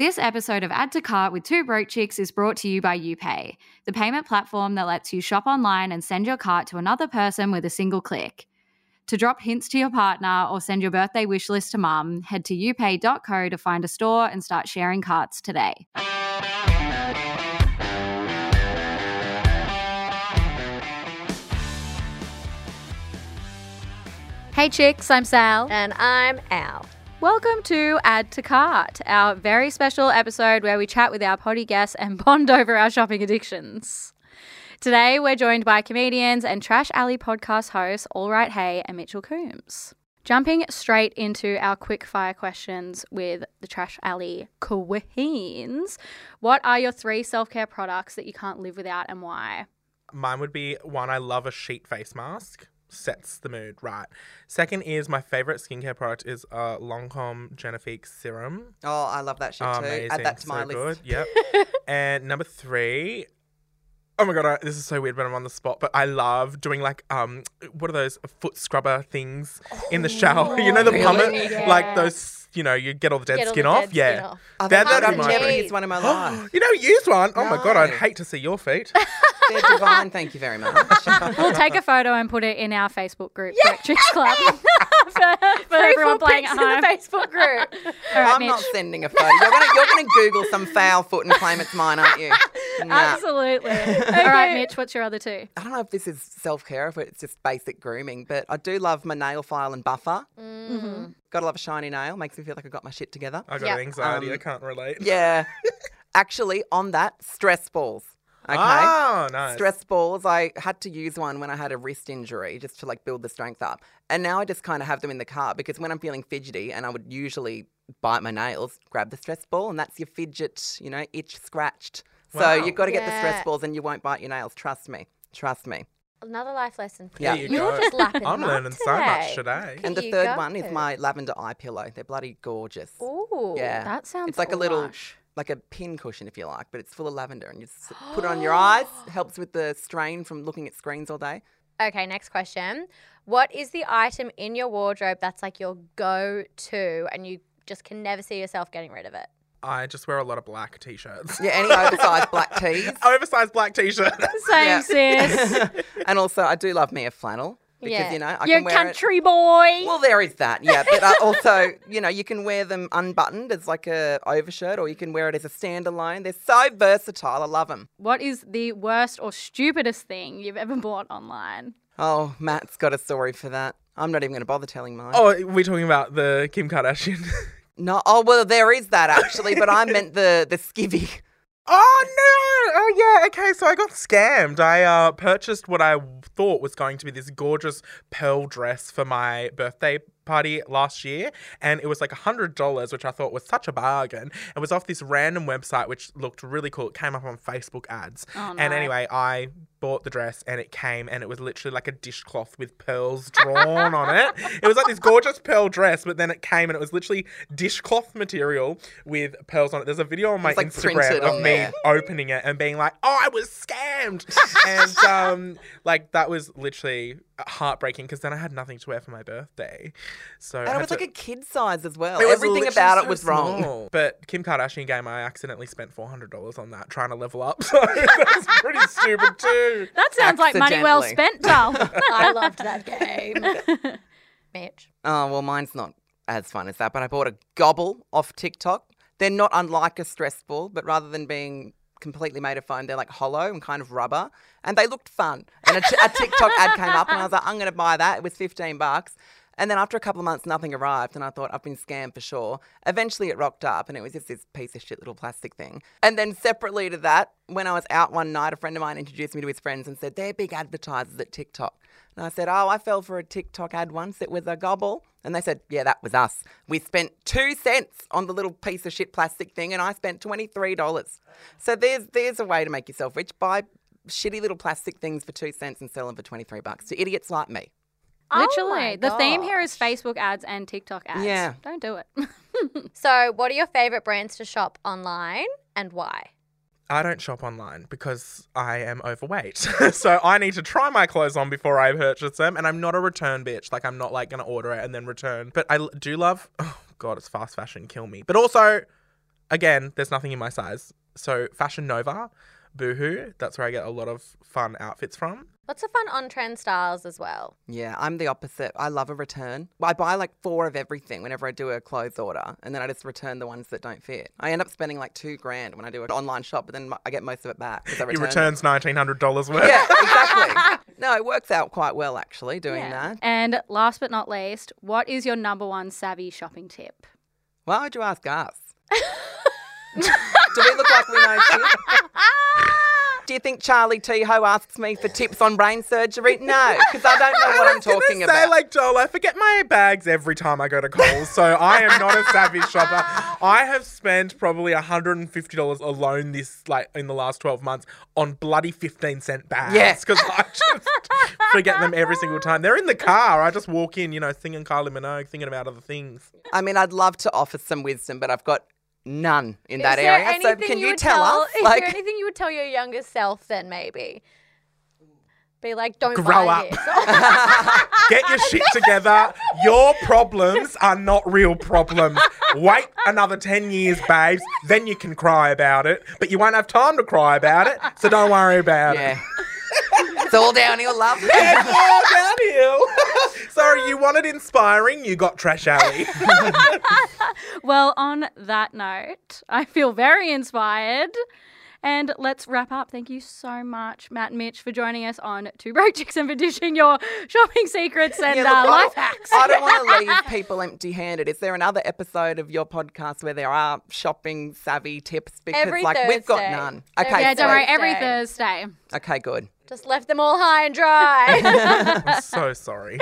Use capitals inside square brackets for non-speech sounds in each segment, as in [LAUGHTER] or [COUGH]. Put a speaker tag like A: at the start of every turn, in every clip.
A: This episode of Add to Cart with Two Broke Chicks is brought to you by UPay, the payment platform that lets you shop online and send your cart to another person with a single click. To drop hints to your partner or send your birthday wish list to mum, head to upay.co to find a store and start sharing carts today. Hey chicks, I'm Sal.
B: And I'm Al.
A: Welcome to Add to Cart, our very special episode where we chat with our potty guests and [LAUGHS] bond over our shopping addictions. Today, we're joined by comedians and Trash Alley podcast hosts All Right Hey and Mitchell Coombs. Jumping straight into our quick fire questions with the Trash Alley queens, what are your three self care products that you can't live without and why?
C: Mine would be one, I love a sheet face mask. Sets the mood right. Second is my favorite skincare product is uh, Lancome Genifique serum.
D: Oh, I love that shit too.
C: Amazing,
D: Add that to
C: so
D: my
C: good.
D: list.
C: Yep. [LAUGHS] and number three, oh my god, I, this is so weird when I'm on the spot, but I love doing like um, what are those foot scrubber things in the shower? [LAUGHS] you know the
D: really?
C: plummet,
B: Yeah.
C: like those. You know, you get all the dead
B: Get all
C: skin
B: the
C: off.
B: dead
C: yeah.
B: skin off.
D: Oh,
C: That-
D: that's
C: that'd
D: I've never used one in my [GASPS] life.
C: You don't use one? Oh my god, I'd hate to see your feet. [LAUGHS]
D: They're divine. Thank you very much. [LAUGHS]
A: We'll take a photo and put it in our Facebook group, Broke Chicks Club, [LAUGHS] [LAUGHS] for, for everyone
B: foot
A: playing at
B: pics in
A: home.
B: the Facebook group.
A: All right,
D: I'm not sending a photo. You're gonna you're gonna Google some foul foot and claim it's mine, aren't you? Nah.
A: Absolutely. All right, Mitch, what's your other two?
D: I don't know if this is self care, if it's just basic grooming, but I do love my nail file and buffer.
B: Mm.
D: Gotta love a shiny nail. Makes me feel like I got my shit together.
C: I got
B: Yep.
C: anxiety. I
D: Um,
C: can't relate.
D: Yeah. Actually, on that, stress balls. Okay.
C: Oh, nice.
D: Stress balls. I had to use one when I had a wrist injury just to like build the strength up. And now I just kind of have them in the car because when I'm feeling fidgety and I would usually bite my nails, grab the stress ball and that's your fidget, you know, itch scratched.
C: Wow.
D: So you've got to get the stress balls and you won't bite your nails. Trust me. Trust me.
B: Another life lesson for
D: Yeah.
B: you.
C: There you
B: You're
C: go.
B: just lapping
C: I'm
B: them up
C: learning so much
B: today.
C: today.
D: And the third
B: go.
D: one is my lavender eye pillow. They're bloody gorgeous.
B: Ooh.
D: Yeah.
A: That sounds
D: It's like a little
A: lush.
D: Like a pin cushion if you like, but it's full of lavender and you just put it on your [GASPS] eyes. Helps with the strain from looking at screens all day.
B: Okay, next question. What is the item in your wardrobe that's like your go to and you just can never see yourself getting rid of it?
C: I just wear a lot of black t-shirts.
D: Yeah, any oversized black [LAUGHS] tees.
C: Oversized black t-shirt.
A: Same,
D: Yeah.
A: sis. [LAUGHS]
D: and also, I do love me a flannel because
B: Yeah.
D: you know I
A: You're
D: can wear
A: country boy.
D: Well, there is that, yeah. But uh, [LAUGHS] also, you know, you can wear them unbuttoned as like a overshirt, or you can wear it as a standalone. They're so versatile. I love them.
A: what is the worst or stupidest thing you've ever bought online?
D: Oh, Matt's got a story for that. I'm not even going to bother telling mine.
C: oh, we're talking about the Kim Kardashian. [LAUGHS]
D: No, oh well, there is that actually, but I meant the the skivvy.
C: Oh no! Oh yeah. Okay, so I got scammed. I uh, purchased what I thought was going to be this gorgeous pearl dress for my birthday party last year, and it was like a hundred dollars, which I thought was such a bargain. It was off this random website which looked really cool. It came up on Facebook ads,
A: Oh,
C: and anyway, I bought the dress and it came and it was literally like a dishcloth with pearls drawn on it. It was like this gorgeous pearl dress, but then it came and it was literally dishcloth material with pearls on it. There's a video on my
D: like,
C: Instagram of me
D: there.
C: opening it and being like, "Oh, I was scammed," [LAUGHS] and um, like that was literally heartbreaking because then I had nothing to wear for my birthday. So I
D: And it
C: had
D: was
C: to-
D: like a kid size as well. Everything
C: literally
D: about it
C: so
D: was wrong. [LAUGHS]
C: But Kim Kardashian game, I accidentally spent four hundred dollars on that trying to level up. [LAUGHS] So that's pretty stupid too.
A: That sounds like money well spent, Tal. [LAUGHS]
B: I loved that game. Mitch.
D: Oh, well, mine's not as fun as that, but I bought a gobble off TikTok. They're not unlike a stress ball, but rather than being completely made of foam, they're like hollow and kind of rubber. And they looked fun. And a, t- a TikTok ad came up, and I was like, I'm going to buy that. It was 15 bucks. And then after a couple of months, nothing arrived, and I thought I've been scammed for sure. Eventually, it rocked up, and it was just this piece of shit little plastic thing. And then separately to that, when I was out one night, a friend of mine introduced me to his friends and said they're big advertisers at TikTok. And I said, Oh, I fell for a TikTok ad once. It was a gobble. And they said, Yeah, that was us. We spent two cents on the little piece of shit plastic thing, and I spent $23. So there's there's a way to make yourself rich. Buy shitty little plastic things for two cents and sell them for 23 bucks to idiots like me.
B: Oh
A: Literally.
B: my
A: the theme here is. Facebook ads and TikTok ads.
D: Yeah.
A: Don't do it. [LAUGHS]
B: So, what are your favorite brands to shop online and why?
C: I don't shop online because I am overweight. [LAUGHS] so I need to try my clothes on before I purchase them. And I'm not a return bitch. Like, I'm not like going to order it and then return. But I do love, [SIGHS] oh God, it's fast fashion, kill me. But also, again, there's nothing in my size. So Fashion Nova, Boohoo, that's where I get a lot of fun outfits from.
B: Lots of fun on trend styles as well.
D: Yeah, I'm the opposite. I love a return. I buy like four of everything whenever I do a clothes order, and then I just return the ones that don't fit. I end up spending like two grand when I do an online shop, but then I get most of it back. I return them.
C: returns $1,900 worth.
D: Yeah, [LAUGHS] exactly. no, it works out quite well actually doing that.
A: And last but not least, what is your number one savvy shopping tip?
D: Why would you ask us? [LAUGHS] do we look like we know shit? [LAUGHS] Do you think Charlie Teo asks me for tips on brain surgery? No, because I don't know what I'm [LAUGHS] talking
C: say,
D: about.
C: like Joel, I forget my bags every time I go to Coles, so I am not a savvy shopper. I have spent probably $150 alone this like in the last 12 months on bloody 15 cent bags.
D: Yeah.
C: because I just forget them every single time. They're in the car. I just walk in, you know, singing Kylie Minogue, thinking about other things.
D: I mean, I'd love to offer some wisdom, but I've got none in that
B: is there
D: area. So can you,
B: would
D: tell, us?
B: Is
D: Like,
B: there anything you would tell your younger self then maybe? Be like, don't
C: Grow
B: buy
C: up.
B: this. [LAUGHS]
C: Get your shit [LAUGHS] together. Your problems are not real problems. Wait another 10 years, babes, then you can cry about it. But you won't have time to cry about it, so don't worry about it.
D: it's all downhill, love.
C: It's all downhill. [LAUGHS] Sorry, you wanted inspiring, you got Trash Alley. [LAUGHS]
A: Well, on that note, I feel very inspired. And let's wrap up. Thank you so much, Matt and Mitch, for joining us on Two Broke Chicks and for dishing your shopping secrets and
D: Yeah,
A: uh, life
D: I-
A: hacks.
D: I don't want to [LAUGHS] leave people empty handed. Is there another episode of your podcast where there are shopping savvy tips? Because
B: Every
D: like we've got none. Okay,
A: yeah, don't
D: so-
A: worry. Every
B: Thursday.
A: Thursday.
D: Okay, good.
B: Just left them all high and dry. [LAUGHS]
C: I'm [LAUGHS] so sorry.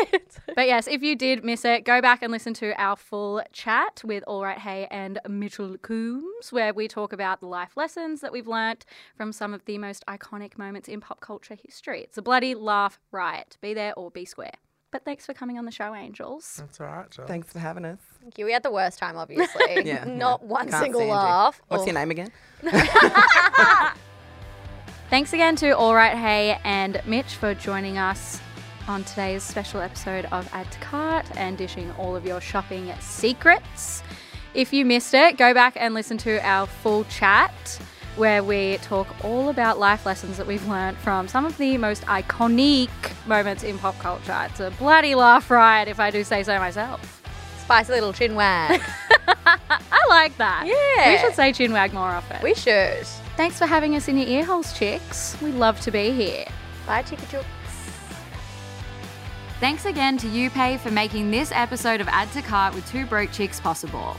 A: But yes, if you did miss it, go back and listen to our full chat with All Right Hey and Mitchell Coombs, where we talk about the life lessons that we've learnt from some of the most iconic moments in pop culture history. It's a bloody laugh riot. Be there or be square. But thanks for coming on the show, Angels.
C: That's all right, Joel.
D: Thanks for having us.
B: Thank you. We had the worst time, obviously. [LAUGHS]
D: Yeah,
B: Not
D: yeah.
B: one
D: Can't
B: single
D: stand you.
B: laugh.
D: What's
B: Oh.
D: your name again?
A: Thanks again to All Right Hey and Mitch for joining us on today's special episode of Add to Cart and dishing all of your shopping secrets. If you missed it, go back and listen to our full chat where we talk all about life lessons that we've learned from some of the most iconic moments in pop culture. It's a bloody laugh riot, if I do say so myself.
B: Spicy little chin wag. [LAUGHS]
A: I like that.
B: Yeah.
A: We should say chinwag more often.
B: we should.
A: Thanks for having us in your ear holes, chicks. We love to be here.
B: Bye, Chicka Chooks.
A: Thanks again to UPay for making this episode of Add to Cart with Two Broke Chicks possible.